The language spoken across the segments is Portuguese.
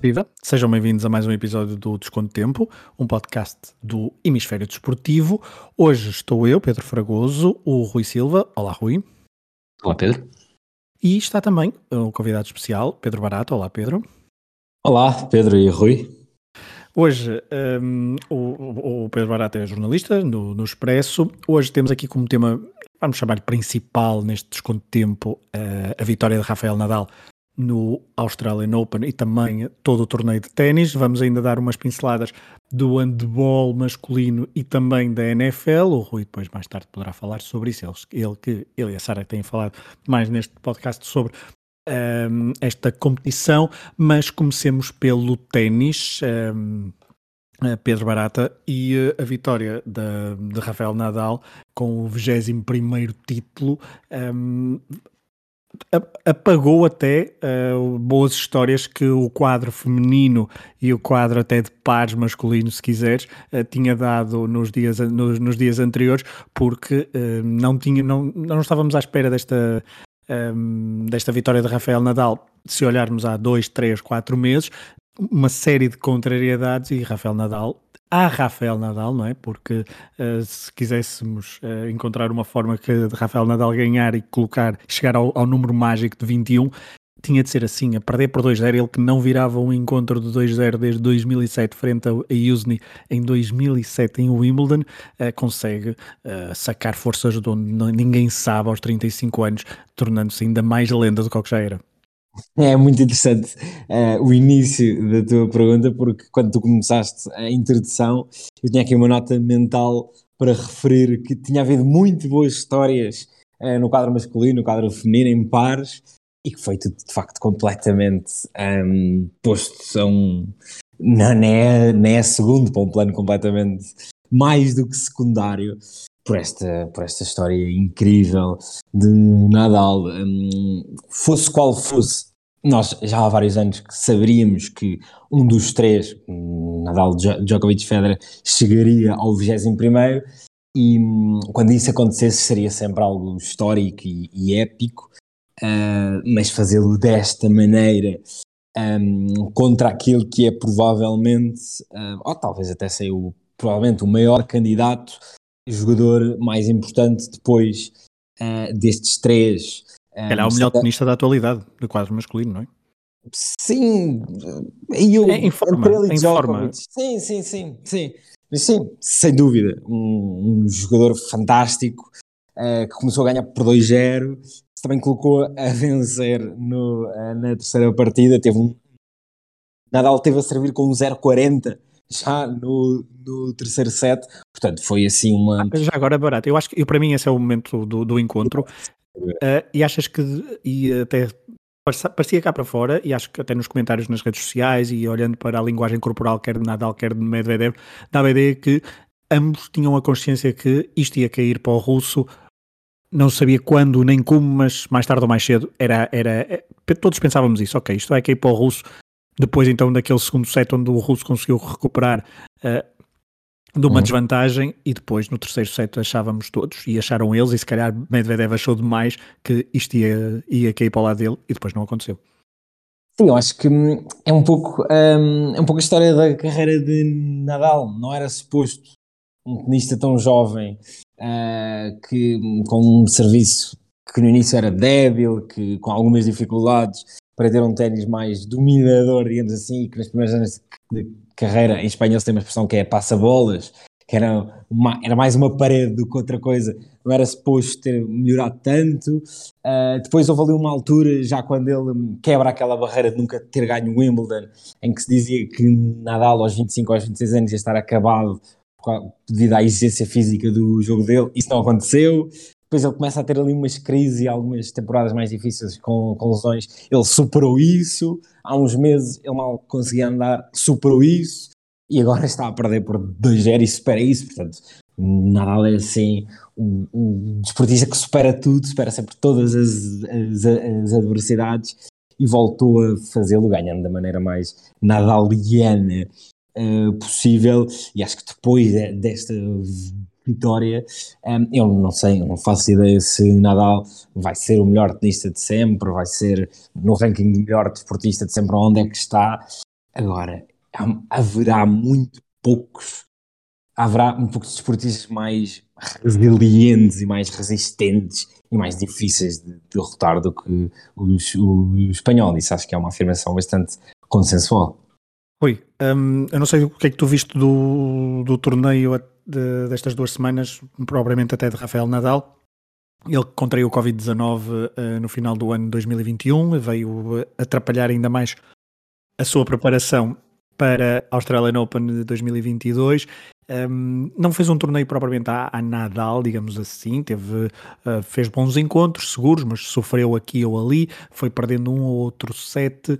Viva! Sejam bem-vindos a mais um episódio do Desconto Tempo, um podcast do Hemisfério Desportivo. Hoje estou eu, Pedro Fragoso, o Rui Silva. Olá, Rui. Olá, Pedro. E está também o convidado especial, Pedro Barato. Olá, Pedro. Olá, Pedro e Rui. Hoje um, o, o, Pedro Barato é jornalista no, no Expresso. Hoje temos aqui como tema, vamos chamar principal neste desconto de tempo, uh, a vitória de Rafael Nadal no Australian Open e também todo o torneio de ténis. Vamos ainda dar umas pinceladas do handball masculino e também da NFL. O Rui depois mais tarde poderá falar sobre isso. Ele, ele que ele e a Sara têm falado mais neste podcast sobre um, esta competição, mas comecemos pelo ténis. Um, Pedro Barata e a vitória de, de Rafael Nadal com o 21 título um, apagou até uh, boas histórias que o quadro feminino e o quadro até de pares masculino, se quiseres, uh, tinha dado nos dias, nos, nos dias anteriores, porque uh, não, tinha, não, não estávamos à espera desta, um, desta vitória de Rafael Nadal, se olharmos há dois, três, quatro meses, uma série de contrariedades e Rafael Nadal a Rafael Nadal, não é? Porque uh, se quiséssemos uh, encontrar uma forma que de Rafael Nadal ganhar e colocar, chegar ao, ao número mágico de 21, tinha de ser assim, a perder por 2-0, ele que não virava um encontro de 2-0 desde 2007 frente a Usni em 2007 em Wimbledon, uh, consegue uh, sacar forças de onde ninguém sabe aos 35 anos, tornando-se ainda mais lenda do que já era. É muito interessante uh, o início da tua pergunta, porque quando tu começaste a introdução, eu tinha aqui uma nota mental para referir que tinha havido muito boas histórias uh, no quadro masculino, no quadro feminino, em pares, e que foi tudo de facto completamente um, ehm, posto a um. Não, é, nem é segundo, para um plano completamente mais do que secundário por esta, por esta história incrível de Nadal. Um, fosse qual fosse, nós já há vários anos que saberíamos que um dos três, Nadal, Djokovic, Federer, chegaria ao 21 e hum, quando isso acontecesse seria sempre algo histórico e, e épico, uh, mas fazê-lo desta maneira um, contra aquele que é provavelmente, uh, ou talvez até seja o, provavelmente o maior candidato jogador mais importante depois uh, destes três. Um, Ele é o melhor tenista da atualidade, do quadro masculino, não é? Sim, e eu, é, em forma, em forma. Sim, sim, sim, sim. Sim, sem dúvida. Um, um jogador fantástico uh, que começou a ganhar por 2-0, se também colocou a vencer no, uh, na terceira partida. Teve um. Nadal teve a servir com um 0-40 já no, no terceiro set, portanto foi assim uma. Ah, já agora é barato, eu acho que eu, para mim esse é o momento do, do encontro. Uh, e achas que, e até parecia cá para fora, e acho que até nos comentários nas redes sociais e olhando para a linguagem corporal, quer de Nadal, quer de Medvedev, dava a ideia que ambos tinham a consciência que isto ia cair para o russo, não sabia quando nem como, mas mais tarde ou mais cedo era, era, é, todos pensávamos isso, ok, isto vai cair para o russo, depois, então, daquele segundo set onde o russo conseguiu recuperar uh, de uma uhum. desvantagem, e depois no terceiro set achávamos todos, e acharam eles, e se calhar Medvedev achou demais que isto ia, ia cair para o lado dele, e depois não aconteceu. Sim, eu acho que hum, é um pouco, um, é um pouco a história da carreira de Nadal. Não era suposto um tenista tão jovem uh, que hum, com um serviço que no início era débil, que com algumas dificuldades, para ter um ténis mais dominador, digamos assim, e que nas primeiras anos de carreira, em espanhol se tem uma expressão que é passa-bolas, que era, uma, era mais uma parede do que outra coisa, não era suposto ter melhorado tanto. Uh, depois houve ali uma altura, já quando ele quebra aquela barreira de nunca ter ganho Wimbledon, em que se dizia que Nadal aos 25 ou aos 26 anos ia estar acabado devido à exigência física do jogo dele, isso não aconteceu depois ele começa a ter ali umas crises e algumas temporadas mais difíceis com, com lesões. Ele superou isso, há uns meses ele mal conseguia andar, superou isso, e agora está a perder por 2-0 e supera isso, portanto, Nadal é assim, um, um desportista que supera tudo, supera sempre todas as, as, as adversidades, e voltou a fazê-lo ganhando da maneira mais nadaliana uh, possível, e acho que depois desta vitória. Um, eu não sei, eu não faço ideia se Nadal vai ser o melhor tenista de sempre, vai ser no ranking de melhor desportista de sempre, onde é que está. Agora, haverá muito poucos, haverá um poucos desportistas mais resilientes e mais resistentes e mais difíceis de derrotar do que o, o, o espanhol. Isso acho que é uma afirmação bastante consensual. Rui, um, eu não sei o que é que tu viste do, do torneio de, destas duas semanas, provavelmente até de Rafael Nadal. Ele contraiu o Covid-19 uh, no final do ano de 2021, veio atrapalhar ainda mais a sua preparação para a Australian Open de 2022. Um, não fez um torneio propriamente à Nadal, digamos assim, teve, uh, fez bons encontros, seguros, mas sofreu aqui ou ali, foi perdendo um ou outro set, uh,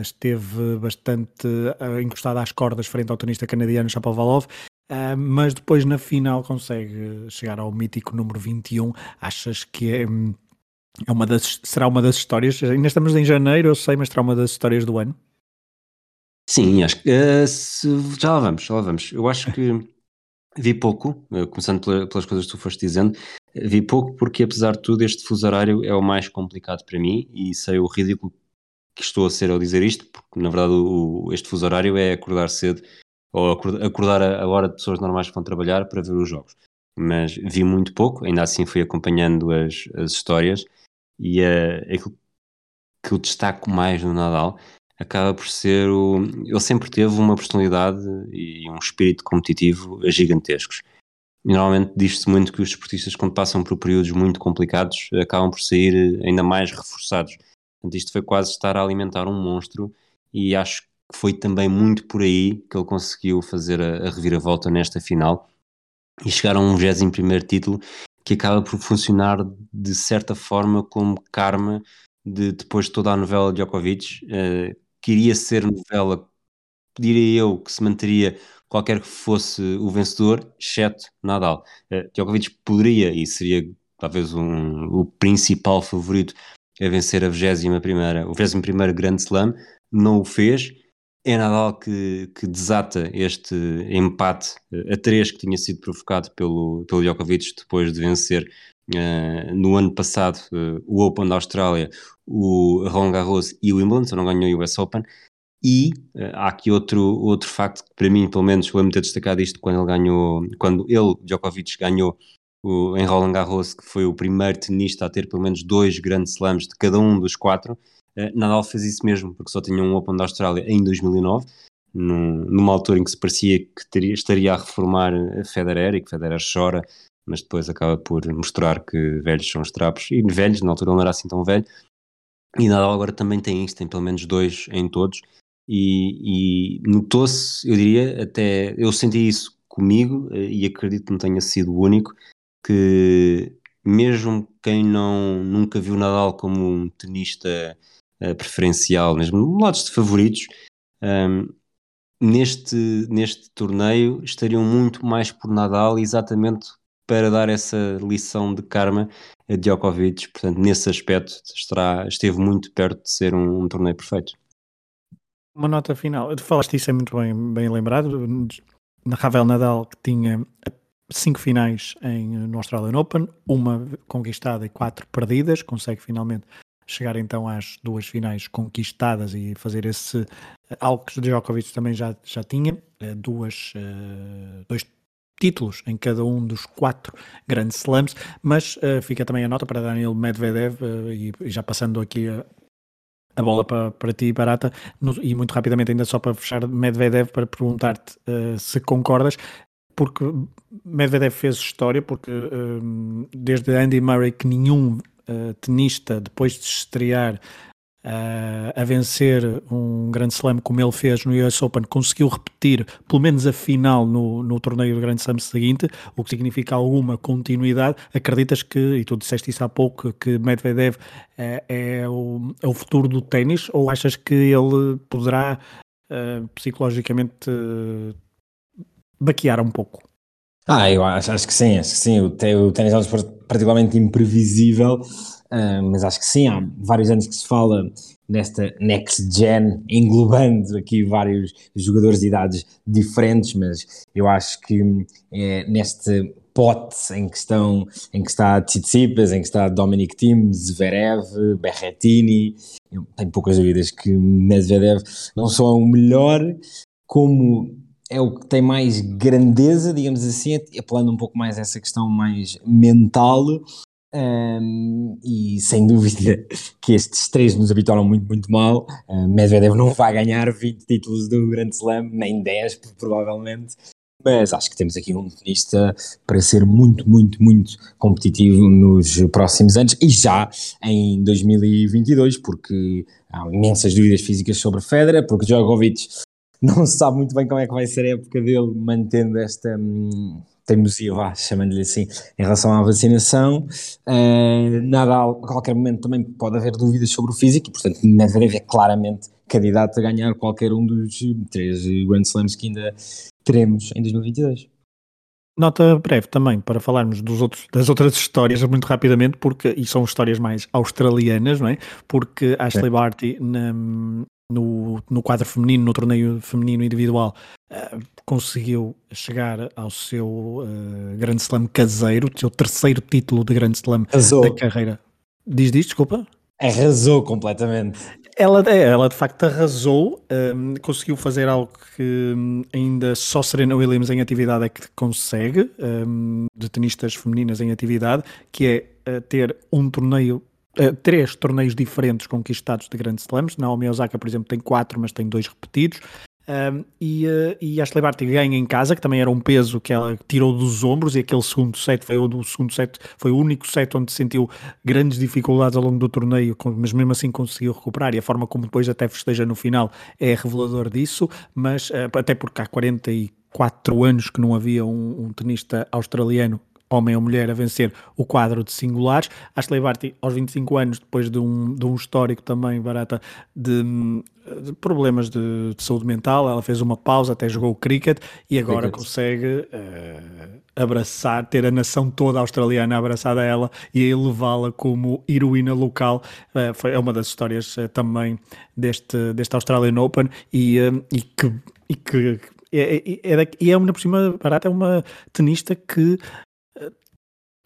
esteve bastante uh, encostado às cordas frente ao tenista canadiano Shapovalov, Uh, mas depois na final consegue chegar ao mítico número 21. Achas que é, é uma das, será uma das histórias? Ainda estamos em janeiro, eu sei, mas será uma das histórias do ano? Sim, acho que uh, já lá vamos, já lá vamos. Eu acho que vi pouco, uh, começando pela, pelas coisas que tu foste dizendo, vi pouco porque apesar de tudo este fuso horário é o mais complicado para mim e sei o ridículo que estou a ser ao dizer isto, porque na verdade o, este fuso horário é acordar cedo ou acordar a, hora de pessoas normais que vão trabalhar para ver os jogos. Mas vi muito pouco, ainda assim fui acompanhando as, as histórias e uh, aquilo que eu destaco mais no Nadal acaba por ser o. Ele sempre teve uma personalidade e um espírito competitivo gigantescos. Normalmente diz-se muito que os esportistas, quando passam por períodos muito complicados, acabam por sair ainda mais reforçados. Portanto, isto foi quase estar a alimentar um monstro, e acho que foi também muito por aí que ele conseguiu fazer a, a reviravolta nesta final e chegar a um 21 título que acaba por funcionar de certa forma como karma de depois de toda a novela de Djokovic, uh, que iria ser novela, diria eu, que se manteria qualquer que fosse o vencedor, exceto Nadal. Uh, Djokovic poderia, e seria talvez um, o principal favorito a vencer a 21ª, o 21º Grand Slam, não o fez. É Nadal que, que desata este empate uh, a 3 que tinha sido provocado pelo, pelo Djokovic depois de vencer uh, no ano passado uh, o Open da Austrália, o Roland Garros e o Wimbledon, só não ganhou o US Open. E uh, há aqui outro, outro facto que para mim, pelo menos, lembro-me ter destacado isto quando ele ganhou, quando ele, Djokovic, ganhou o, em Roland Garros, que foi o primeiro tenista a ter pelo menos dois grandes slams de cada um dos quatro. Uh, Nadal fez isso mesmo, porque só tinha um Open da Austrália em 2009, num, numa altura em que se parecia que teria, estaria a reformar a Federer e que Federer chora mas depois acaba por mostrar que velhos são os trapos, e velhos, na altura ele não era assim tão velho, e Nadal agora também tem isso, tem pelo menos dois em todos, e, e notou-se, eu diria, até eu senti isso comigo, eh, e acredito que não tenha sido o único, que mesmo quem não nunca viu Nadal como um tenista uh, preferencial, mesmo lados de favoritos, um, neste, neste torneio estariam muito mais por Nadal exatamente para dar essa lição de karma a Djokovic. Portanto, nesse aspecto, estará, esteve muito perto de ser um, um torneio perfeito. Uma nota final. Tu falaste isso, é muito bem, bem lembrado. Ravel Nadal, que tinha cinco finais em, no Australian Open, uma conquistada e quatro perdidas, consegue finalmente chegar então às duas finais conquistadas e fazer esse algo que Djokovic também já, já tinha, eh, duas, eh, dois títulos em cada um dos quatro grandes slams, mas uh, fica também a nota para Daniel Medvedev, uh, e, já passando aqui a, a bola para, para ti, Barata, no, e muito rapidamente, ainda só para fechar, Medvedev, para perguntar-te uh, se concordas, porque Medvedev fez história, porque desde Andy Murray que nenhum tenista, depois de estrear Uh, a vencer um grande slam como ele fez no US Open, conseguiu repetir pelo menos a final no, no torneio do grande slam seguinte, o que significa alguma continuidade. Acreditas que, e tu disseste isso há pouco, que Medvedev é, é, o, é o futuro do ténis ou achas que ele poderá uh, psicologicamente uh, baquear um pouco? Ah, eu acho, acho que sim, acho que sim. O, o ténis é um particularmente imprevisível Uh, mas acho que sim, há vários anos que se fala nesta next gen, englobando aqui vários jogadores de idades diferentes, mas eu acho que é, neste pote em que, estão, em que está Tsitsipas, em que está Dominic Thiem, Zverev, Berrettini. Eu tenho poucas dúvidas que Medvedev não só é o melhor, como é o que tem mais grandeza, digamos assim, apelando um pouco mais a essa questão mais mental. Um, e sem dúvida que estes três nos habituaram muito, muito mal. Uh, Medvedev não vai ganhar 20 títulos do Grand Slam, nem 10, provavelmente. Mas acho que temos aqui um tenista para ser muito, muito, muito competitivo nos próximos anos e já em 2022, porque há imensas dúvidas físicas sobre Federer, porque Djokovic não se sabe muito bem como é que vai ser a época dele, mantendo esta hum, teimosia, vá, chamando-lhe assim, em relação à vacinação. Uh, Nadal, a qualquer momento, também pode haver dúvidas sobre o físico, e portanto, Medvedev é claramente candidato a ganhar qualquer um dos três Grand Slams que ainda teremos em 2022. Nota breve também para falarmos dos outros, das outras histórias muito rapidamente, porque e são histórias mais australianas, não é? Porque Ashley é. Barty na, no, no quadro feminino, no torneio feminino individual, uh, conseguiu chegar ao seu uh, Grand Slam caseiro, o seu terceiro título de Grand Slam Arrasou. da carreira. Diz diz, desculpa? Arrasou completamente. Ela, é, ela de facto arrasou, um, conseguiu fazer algo que um, ainda só Serena Williams em atividade é que consegue, um, de tenistas femininas em atividade, que é uh, ter um torneio Uh, três torneios diferentes conquistados de grandes slams. Naomi Osaka, por exemplo, tem quatro, mas tem dois repetidos. Um, e, uh, e Ashley Barty ganha em casa, que também era um peso que ela tirou dos ombros, e aquele segundo set foi o, segundo set, foi o único set onde sentiu grandes dificuldades ao longo do torneio, mas mesmo assim conseguiu recuperar, e a forma como depois até festeja no final é revelador disso, mas uh, até porque há 44 anos que não havia um, um tenista australiano homem ou mulher a vencer o quadro de singulares. Ashley Barty, aos 25 anos, depois de um, de um histórico também barata de, de problemas de, de, saúde mental, ela fez uma pausa, até jogou o cricket e agora cricket. consegue uh, abraçar, ter a nação toda australiana abraçada a ela e elevá-la como heroína local. Uh, foi, é uma das histórias uh, também deste, deste Australian Open e, e que, e que é, é, é, e é uma por cima barata, é uma tenista que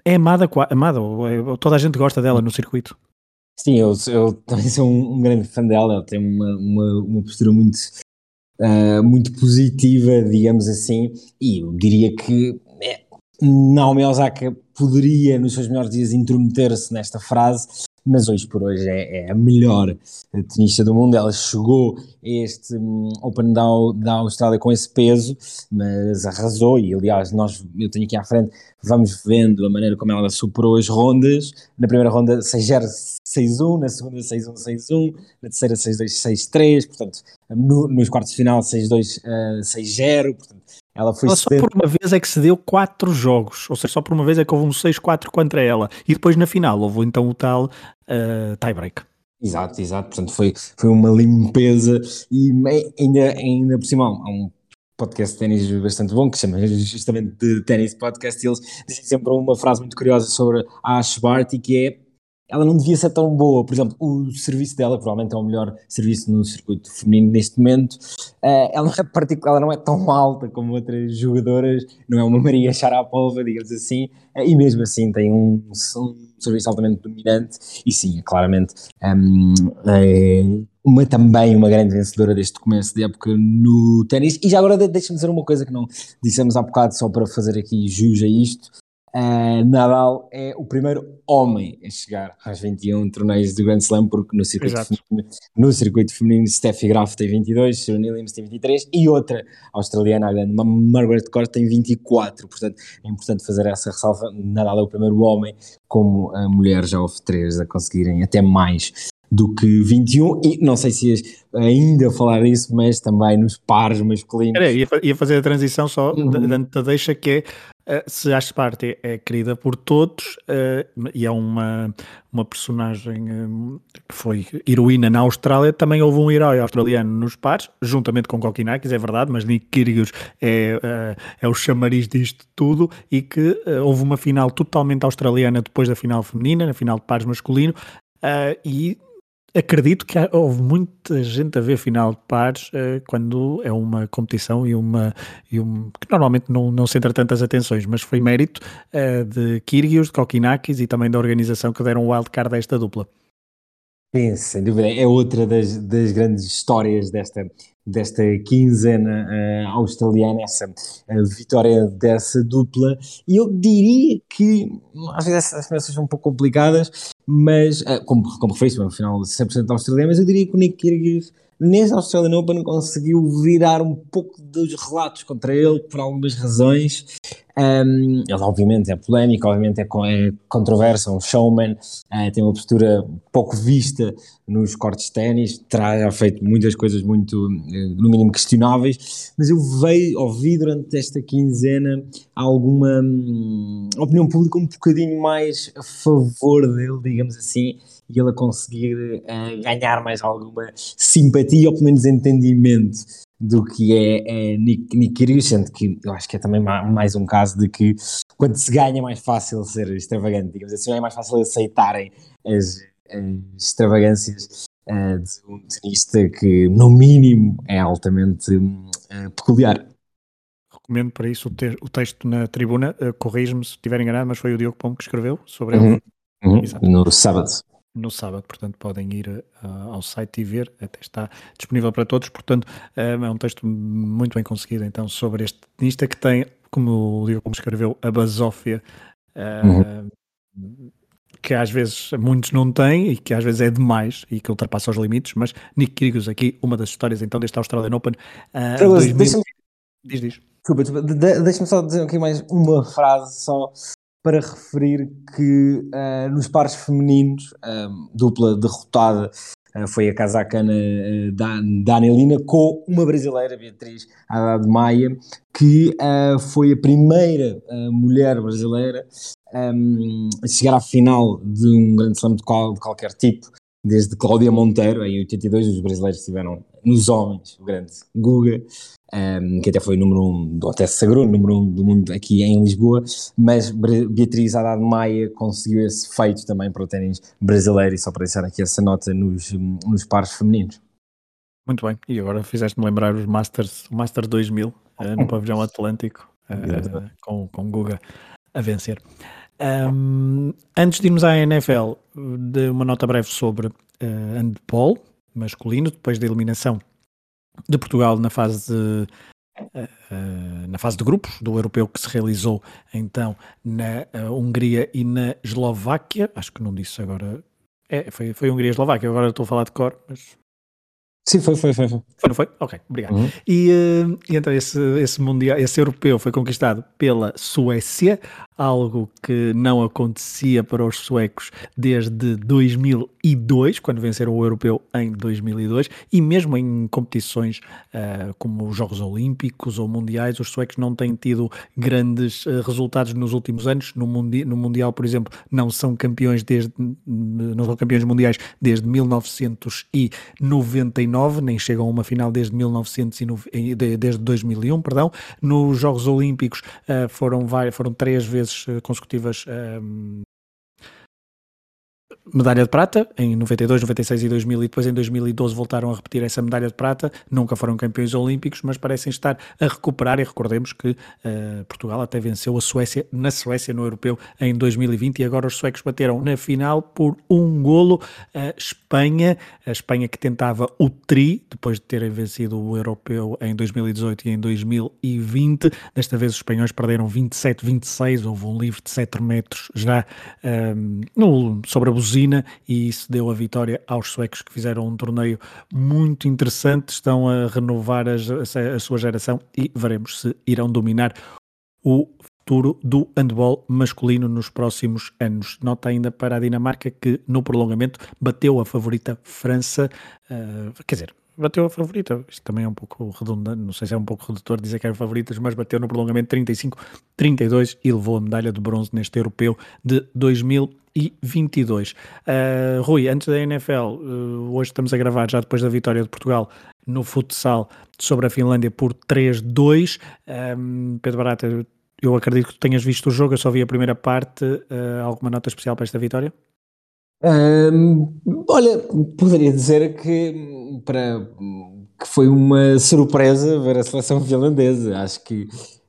é amada, amada toda a gente gosta dela no circuito. Sim, eu, eu também sou um, um, grande fã dela, ela tem uma, uma, uma postura muito, uh, muito positiva, digamos assim, e eu diria que Naomi Osaka poderia, nos seus melhores dias, intrometer-se nesta frase, mas hoje por hoje é, é a melhor tenista do mundo. Ela chegou a este um, Open da, da Austrália com esse peso, mas arrasou. E aliás, nós, eu tenho aqui à frente, vamos vendo a maneira como ela superou as rondas. Na primeira ronda 6-0, 6-1, na segunda 6-1, 6-1, na terceira 6-2, 6-3, portanto, no, nos quartos de final 6-2, uh, 6-0, portanto, ela foi ela só por uma vez é que se deu quatro jogos, ou seja, só por uma vez é que houve um 6-4 contra ela. E depois na final houve então o tal uh, tie-break. Exato, exato. Portanto, foi, foi uma limpeza e ainda, ainda por cima há um podcast de ténis bastante bom que se chama justamente de Ténis Podcast e eles dizem sempre uma frase muito curiosa sobre a Ash Barty que é ela não devia ser tão boa. Por exemplo, o serviço dela, provavelmente é o melhor serviço no circuito feminino neste momento. Uh, ela, é ela não é tão alta como outras jogadoras, não é uma Maria Sharapova, digamos assim, uh, e mesmo assim tem um, um, serviço altamente dominante. E sim, é claramente um, é uma, também uma grande vencedora deste começo de época no ténis. E já agora deixa-me dizer uma coisa que não dissemos há bocado, só para fazer aqui jus a isto. Uh, Nadal é o primeiro homem a chegar aos 21 torneios do Grand Slam, porque no circuito, feminino, no circuito feminino Steffi Graf tem 22, Serena Williams tem 23 e outra australiana, a grande Margaret Court, tem 24. Portanto, é importante fazer essa ressalva. Nadal é o primeiro homem, como a mulher já houve três a conseguirem até mais do que 21 e não sei se ias ainda falar disso, mas também nos pares masculinos. Era, ia, ia fazer a transição só, uhum. da deixa que é se Ash Party é querida por todos uh, e é uma, uma personagem um, que foi heroína na Austrália, também houve um herói australiano nos pares, juntamente com Kokinakis, é verdade, mas Nick Kyrgios é, é o chamariz disto tudo e que houve uma final totalmente australiana depois da final feminina, na final de pares masculino, e acredito que houve muita gente a ver final de pares uh, quando é uma competição e uma e um, que normalmente não, não centra tantas atenções, mas foi mérito uh, de Kyrgios, de Kokinakis e também da organização que deram o wildcard a esta dupla. Sim, sem dúvida, é outra das, das grandes histórias desta, desta quinzena uh, australiana, essa vitória dessa dupla, e eu diria que às vezes as coisas são um pouco complicadas, mas, uh, como, como referiste, no final 100% australiano, mas eu diria que o Nick Kyrgios neste Australian Open conseguiu virar um pouco dos relatos contra ele por algumas razões. Um, ele obviamente é polémico, obviamente é, é controverso, é um showman, uh, tem uma postura pouco vista nos cortes de ténis, terá feito muitas coisas muito, uh, no mínimo, questionáveis, mas eu veio, ouvi durante esta quinzena alguma um, opinião pública um bocadinho mais a favor dele, digamos assim, e ele a conseguir uh, ganhar mais alguma simpatia ou pelo menos entendimento do que é, é Nick, Nick sendo que eu acho que é também mais um caso de que quando se ganha é mais fácil ser extravagante, digamos assim, é mais fácil aceitarem as, as extravagâncias uh, de um tenista que no mínimo é altamente uh, peculiar. Recomendo para isso o, ter, o texto na tribuna, uh, corrijo-me se estiver enganado, mas foi o Diogo Pombo que escreveu sobre uhum. ele. Uhum. No sábado no sábado, portanto podem ir uh, ao site e ver, até está disponível para todos, portanto uh, é um texto muito bem conseguido então sobre este tenista que tem, como o Diego escreveu, a basófia uh, uhum. que às vezes muitos não têm e que às vezes é demais e que ultrapassa os limites, mas Nick Kyrgios aqui, uma das histórias então deste Australian Open uh, 2000... Diz, diz. Desculpa, desculpa. deixa-me só dizer aqui mais uma frase só para referir que uh, nos pares femininos, uh, dupla derrotada uh, foi a casacana uh, com uma brasileira, Beatriz Haddad Maia, que foi a primeira mulher brasileira um, a chegar à final de um grande slam de, qual, de qualquer tipo, desde Cláudia Monteiro, em 82, os brasileiros estiveram nos homens, o grande Guga, um, que até foi número um, do, até se sagrou número um do mundo aqui em Lisboa, mas Beatriz Haddad Maia conseguiu esse feito também para o ténis brasileiro, e só para deixar aqui essa nota nos, nos pares femininos. Muito bem, e agora fizeste-me lembrar os Masters, o Master 2000 uh, no pavilhão Atlântico, uh, com, com Guga a vencer. Um, antes de irmos à NFL, de uma nota breve sobre uh, handball masculino, depois da eliminação de Portugal na fase de, uh, na fase de grupos do europeu que se realizou então na uh, Hungria e na Eslováquia. Acho que não disse agora. É, foi, foi Hungria e Eslováquia, agora estou a falar de cor, mas Sim, foi, foi, foi. Foi, foi não foi? Ok, obrigado. Uhum. E, uh, e, então esse, esse mundial, esse europeu foi conquistado pela Suécia, algo que não acontecia para os suecos desde 2002, quando venceram o europeu em 2002, e mesmo em competições uh, como os Jogos Olímpicos ou Mundiais, os suecos não têm tido grandes uh, resultados nos últimos anos. No, mundi no Mundial, por exemplo, não são campeões desde não são campeões mundiais desde 1999, nem chegam a uma final desde 1909, desde 2001, perdão. Nos Jogos Olímpicos uh, foram várias, foram três vezes eh, consecutivas medalha de prata em 92, 96 e 2000 e depois em 2012 voltaram a repetir essa medalha de prata, nunca foram campeões olímpicos, mas parecem estar a recuperar e recordemos que uh, Portugal até venceu a Suécia na Suécia no Europeu em 2020 e agora os suecos bateram na final por um golo. A Espanha, a Espanha que tentava o tri depois de terem vencido o Europeu em 2018 e em 2020, desta vez os espanhóis perderam 27-26, houve um livre de 7 metros já um, no, sobre a buzina e isso deu a vitória aos suecos que fizeram um torneio muito interessante, estão a renovar a, a, sua geração e veremos se irão dominar o futuro do handball masculino nos próximos anos. Nota ainda para a Dinamarca que no prolongamento bateu a favorita França, uh, quer dizer, bateu a favorita. Isto também é um pouco redundante, não sei se é um pouco redutor dizer que eram favoritas, mas bateu no prolongamento 35-32 e levou a medalha de bronze neste europeu de 2022. Uh, Rui, antes da NFL, uh, hoje estamos a gravar já depois da vitória de Portugal no futsal sobre a Finlândia por 3-2. Um, Pedro Barata, eu acredito que tu tenhas visto o jogo, eu só vi a primeira parte. Uh, alguma nota especial para esta vitória? Olha, poderia dizer que, para, que foi uma surpresa ver a seleção finlandesa. Acho que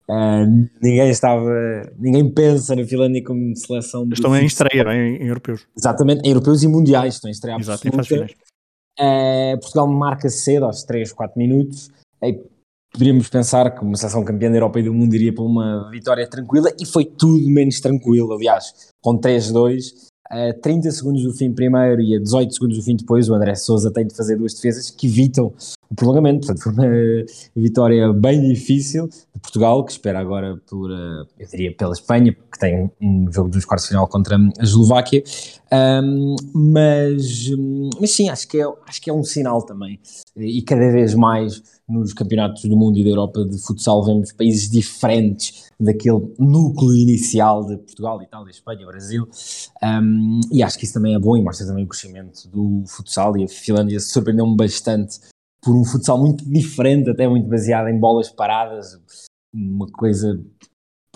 uh, ninguém estava, ninguém pensa na Finlândia como seleção. Estão em estreia em, em, europeus. Exatamente, em europeus e mundiais, estão em estreia Exato, absoluta. Uh, Portugal marca cedo, aos 3, 4 minutos. Poderíamos pensar que uma seleção campeã da Europa e do mundo iria para uma vitória tranquila e foi tudo menos tranquilo. Aliás, com 3-2, a 30 segundos do fim primeiro e a 18 segundos do fim depois, o André Souza tem de fazer duas defesas que evitam o prolongamento. Portanto, foi uma vitória bem difícil Portugal, que espera agora por, eh, eu diria, pela Espanha, que tem um jogo dos quartos de final contra a Eslováquia. Um, mas, mas sim, acho que, é, acho que é um sinal também. E cada vez mais nos campeonatos do mundo e da Europa de futsal vemos países diferentes daquele núcleo inicial de Portugal, Itália, Espanha, Brasil, um, e acho que isso também é bom e mostra também o crescimento do futsal e a Finlândia surpreendeu-me bastante por um futsal muito diferente, até muito baseado em bolas paradas, uma coisa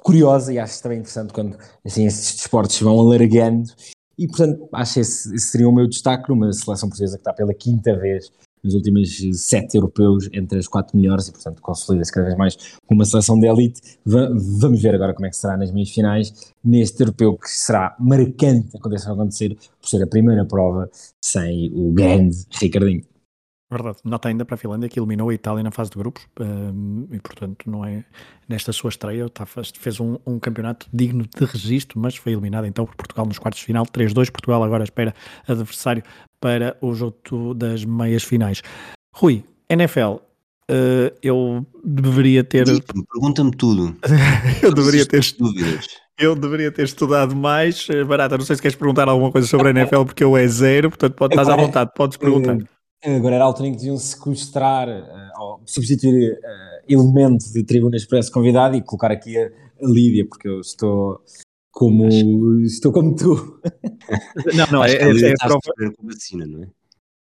curiosa e acho também interessante quando assim esses desportos vão alargando e portanto acho que esse, esse seria o meu destaque numa seleção portuguesa que está pela quinta vez nos últimos sete europeus entre as quatro melhores e, portanto, consolida-se cada vez mais com uma seleção de elite. vamos ver agora como é que será nas meias finais, neste europeu que será marcante, aconteça acontecer, por ser a primeira prova sem o grande Ricardinho. Verdade, nota ainda para a Finlândia que eliminou a Itália na fase de grupos um, e, portanto, não é nesta sua estreia, tá, fez um, um, campeonato digno de registro, mas foi eliminado então por Portugal nos quartos de final, 3-2. Portugal agora espera adversário para o jogo das meias finais. Rui, NFL, uh, eh, eu deveria ter. Pergunta-me tudo. eu deveria ter. Dúvidas. Eu deveria ter estudado mais. Eh, Barata, não sei se queres perguntar alguma coisa sobre a NFL, porque eu é zero, portanto pode, estás à vontade, podes perguntar. Agora era a altura em que deviam sequestrar, uh, ou substituir uh, elementos de Tribuna Expresso convidado e colocar aqui a, a Lídia, porque eu estou como, estou como tu. Não, não, é, é, é, a prova. Com vacina, não é?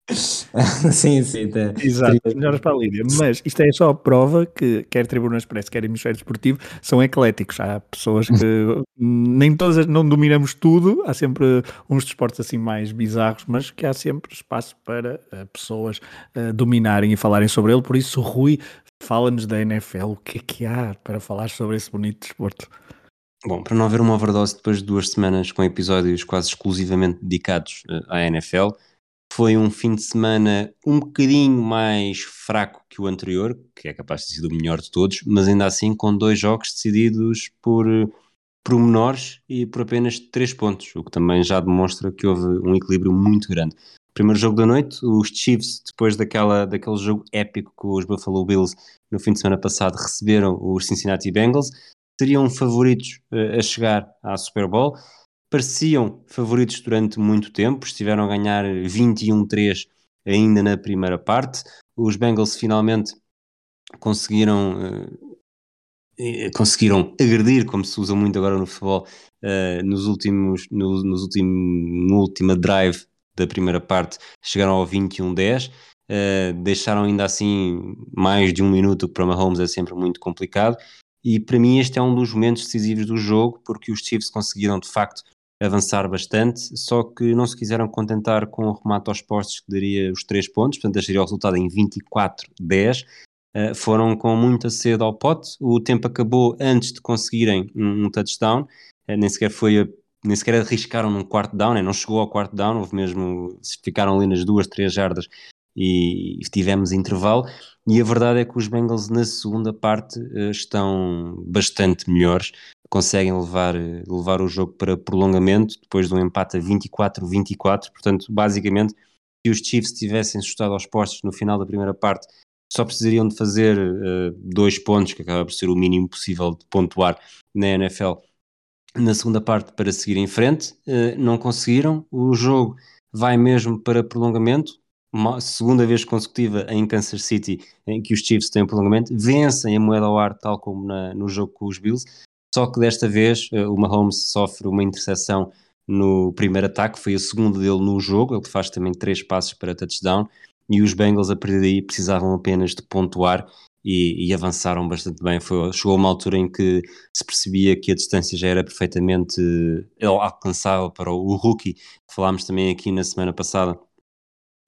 sim, sim. Tá. Exato, melhoras para a Lídia. Mas isto é só a prova que quer Tribuna Expresso, quer Hemisfério Desportivo, são ecléticos. Há pessoas que nem todas não dominamos tudo, há sempre uns desportos assim mais bizarros, mas que há sempre espaço para uh, pessoas uh, dominarem e falarem sobre ele. Por isso, Rui, fala-nos da NFL. O que é que há para falar sobre esse bonito desporto? Bom, para não haver uma overdose depois de duas semanas com episódios quase exclusivamente dedicados uh, à NFL foi um fim de semana um bocadinho mais fraco que o anterior, que é capaz de ter sido o melhor de todos, mas ainda assim com dois jogos decididos por pormenores e por apenas três pontos, o que também já demonstra que houve um equilíbrio muito grande. Primeiro jogo da noite, os Chiefs, depois daquela, daquele jogo épico com os Buffalo Bills no fim de semana passado, receberam os Cincinnati Bengals, seriam favoritos uh, a chegar à Super Bowl pareciam favoritos durante muito tempo, estiveram a ganhar 21-3 ainda na primeira parte. Os Bengals finalmente conseguiram uh, conseguiram agredir, como se usa muito agora no futebol, uh, nos últimos, no, nos últimos, no última drive da primeira parte, chegaram ao 21-10. Uh, deixaram ainda assim mais de um minuto, que para Mahomes é sempre muito complicado. E para mim, este é um dos momentos decisivos do jogo, porque os Chiefs conseguiram de facto avançar bastante, só que não se quiseram contentar com o remate aos postos que daria os 3 pontos, portanto deixaria o resultado em 24-10. Uh, eh, foram com muita sede ao pote, o tempo acabou antes de conseguirem um, um touchdown, uh, nem sequer foi a, nem sequer arriscaram num quarto down, né? não chegou ao quarto down, houve mesmo, ficaram ali nas duas, três jardas e, tivemos intervalo. E a verdade é que os Bengals na segunda parte estão bastante melhores, conseguem levar, levar o jogo para prolongamento depois de um empate a 24-24. Portanto, basicamente, se os Chiefs tivessem assustado aos postos no final da primeira parte, só precisariam de fazer uh, dois pontos, que acaba por ser o mínimo possível de pontuar na NFL na segunda parte para seguir em frente. Uh, não conseguiram. O jogo vai mesmo para prolongamento. Uma segunda vez consecutiva em Kansas City em que os Chiefs têm prolongamento, vencem a moeda ao ar, tal como na, no jogo com os Bills, só que desta vez eh, o Mahomes sofre uma interseção no primeiro ataque, foi a segunda dele no jogo, ele faz também três passos para touchdown, e os Bengals a partir daí precisavam apenas de pontuar e, e, avançaram bastante bem. Foi, chegou uma altura em que se percebia que a distância já era perfeitamente alcançável para o, o rookie. Falámos também aqui na semana passada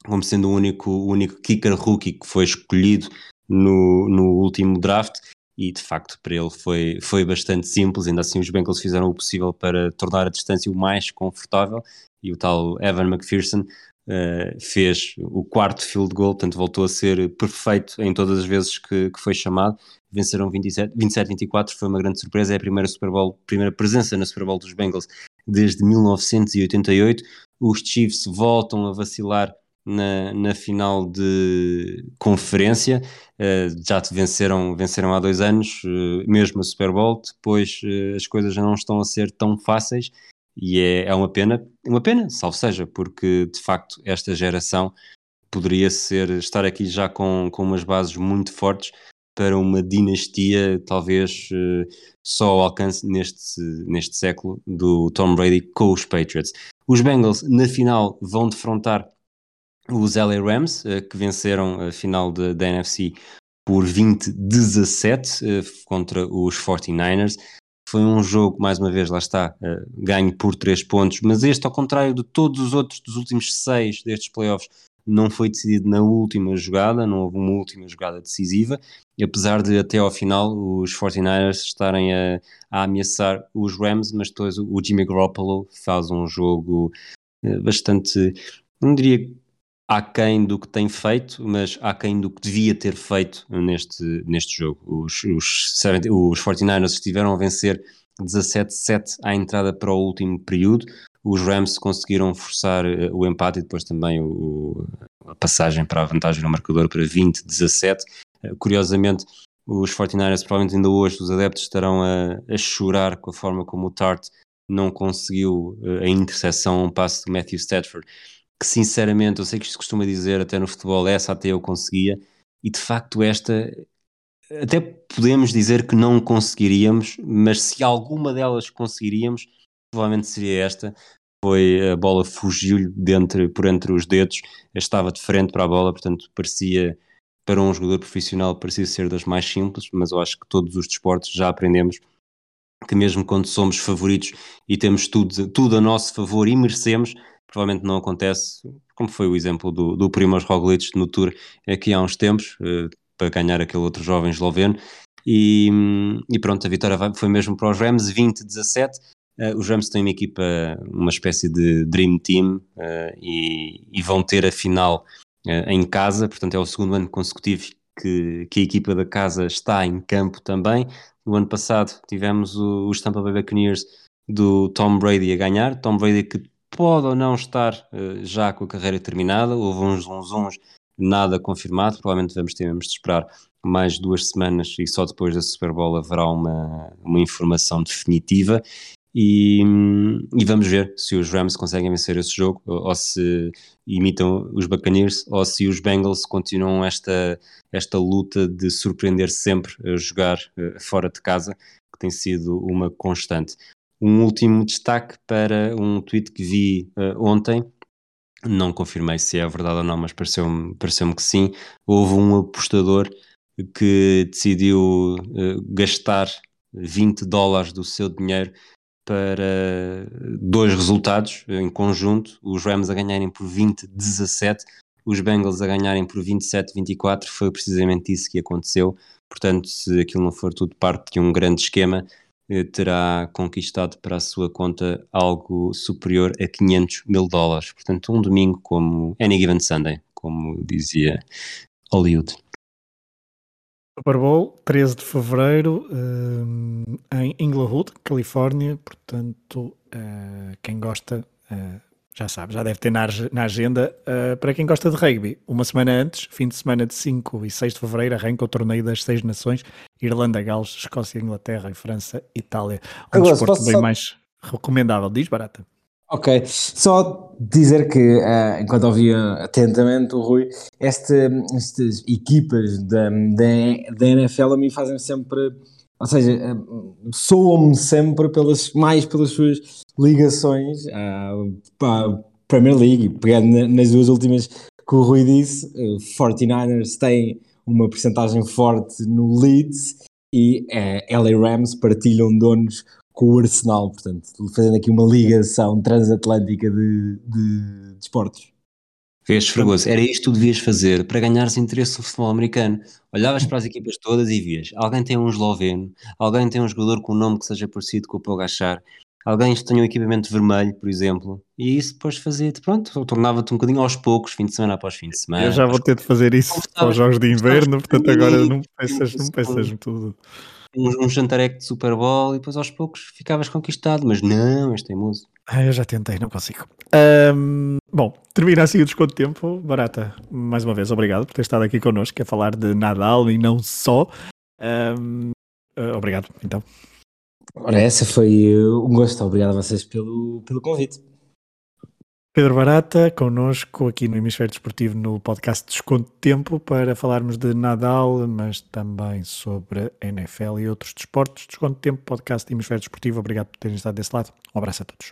como sendo o único, o único kicker rookie que foi escolhido no, no último draft e de facto para ele foi, foi bastante simples, ainda assim os Bengals fizeram o possível para tornar a distância o mais confortável. E o tal Evan McPherson uh, fez o quarto field goal, portanto voltou a ser perfeito em todas as vezes que, que foi chamado, venceram 27-24, foi uma grande surpresa, é a primeira Super Bowl, primeira presença na Super Bowl dos Bengals desde 1988, os Chiefs voltam a vacilar na, na final de conferência, uh, já te venceram, venceram há dois anos, uh, mesmo a Super Bowl, depois uh, as coisas já não estão a ser tão fáceis e é, é uma pena, uma pena, salvo seja, porque de facto esta geração poderia ser, estar aqui já com, com umas bases muito fortes para uma dinastia, talvez só ao alcance neste, neste século do Tom Brady com os Patriots. Os Bengals na final vão defrontar os LA Rams, eh, que venceram a final da NFC por 20-17 eh, contra os 49ers. Foi um jogo, mais uma vez, lá está, eh, ganho por 3 pontos, mas este, ao contrário de todos os outros dos últimos 6 destes playoffs, não foi decidido na última jogada, não houve uma última jogada decisiva, apesar de até ao final os 49ers estarem a, a ameaçar os Rams, mas depois o Jimmy Garoppolo faz um jogo bastante, não diria aquém do que tem feito, mas aquém do que devia ter feito neste, neste jogo. Os, os, os 49ers estiveram a vencer 17-7 à entrada para o último período. Os Rams conseguiram forçar eh, o empate e depois também o, a passagem para a vantagem no marcador para 20-17. Eh, curiosamente, os 49ers, provavelmente ainda hoje, os adeptos estarão a, a chorar com a forma como o Tart não conseguiu eh, a interseção a um passe do Matthew Stafford que sinceramente, eu sei que isto costuma dizer até no futebol, essa até eu conseguia, e de facto esta até podemos dizer que não conseguiríamos, mas se alguma delas conseguiríamos, provavelmente seria esta. Foi a bola fugiu-lhe por entre os dedos, estava de frente para a bola, portanto parecia para um jogador profissional parecia ser das mais simples, mas eu acho que todos os desportos já aprendemos que mesmo quando somos favoritos e temos tudo, tudo a nosso favor e merecemos, provavelmente não acontece, como foi o exemplo do, do Primoz Roglic no Tour aqui há uns tempos, uh, para ganhar aquele outro jovem esloveno, e, e, pronto, a vitória foi mesmo para os Rams, 20-17, uh, os Rams têm uma equipa, uma espécie de Dream Team, uh, e, e, vão ter a final em casa, portanto é o segundo ano consecutivo que, que, a equipa da casa está em campo também, no ano passado tivemos os Tampa Bay Buccaneers do Tom Brady a ganhar, Tom Brady que pode ou não estar uh, já com a carreira terminada, houve uns uns nada confirmado, provavelmente vamos ter de esperar mais duas semanas e só depois da Super Bowl haverá uma, uma informação definitiva. E, e, vamos ver se os Rams conseguem vencer esse jogo ou, se imitam os Buccaneers ou se os Bengals continuam esta, esta luta de surpreender sempre a jogar uh, fora de casa, que tem sido uma constante. Um último destaque para um tweet que vi uh, ontem, não confirmei se é verdade ou não, mas pareceu-me pareceu que sim. Houve um apostador que decidiu uh, gastar 20 dólares do seu dinheiro para dois resultados em conjunto: os Rams a ganharem por 20-17, os Bengals a ganharem por 27-24. Foi precisamente isso que aconteceu. Portanto, se aquilo não for tudo parte de um grande esquema, terá conquistado para a sua conta algo superior a 500 mil dólares. Portanto, um domingo como Any Given Sunday, como dizia Hollywood. Super Bowl, 13 de fevereiro, um, em Inglewood, Califórnia. Portanto, uh, quem gosta uh, já sabe, já deve ter na, na agenda. Uh, para quem gosta de rugby, uma semana antes, fim de semana de 5 e 6 de fevereiro, arranca o torneio das seis nações: Irlanda, Gales, Escócia, Inglaterra e França, Itália. Um Agora, desporto bem só... mais recomendável. Diz, Barata. Ok, só dizer que, uh, enquanto ouvia atentamente o Rui, este, estas equipas da, da, da NFL a mim fazem sempre ou seja, eh, soam-me sempre pelas, mais pelas suas ligações à, à Premier League, pegando nas duas últimas que o Rui disse, 49ers têm uma percentagem forte no Leeds e é, LA Rams partilham donos com o Arsenal, portanto, fazendo aqui uma ligação transatlântica de, de, de esportes. Vês, Fregoso, era isto que tu devias fazer para ganhares interesse no futebol americano. Olhavas para as equipas todas e vias, alguém tem um esloveno, alguém tem um jogador com um nome que seja parecido com o Pogachar, alguém que tenha um equipamento vermelho, por exemplo, e isso depois fazia-te, pronto, tornava-te um bocadinho aos poucos, fim de semana após fim de semana. Eu já vou ter de fazer isso para os jogos de inverno, portanto agora não pensas, não pensas tudo um, um jantareco de Super Bowl e depois aos poucos ficavas conquistado, mas não, és teimoso. Ah, eu já tentei, não consigo. Um, bom, termina assim o desconto de tempo. Barata, mais uma vez, obrigado por ter estado aqui connosco a falar de Nadal e não só. Um, uh, obrigado, então. Ora, essa foi uh, um gosto. Obrigado a vocês pelo, pelo convite. Pedro Barata, connosco aqui no Hemisfério Desportivo no podcast Desconto de Tempo para falarmos de Nadal, mas também sobre NFL e outros desportos. Desconto de Tempo, podcast Hemisfério Desportivo. Obrigado por terem estado desse lado. Um abraço a todos.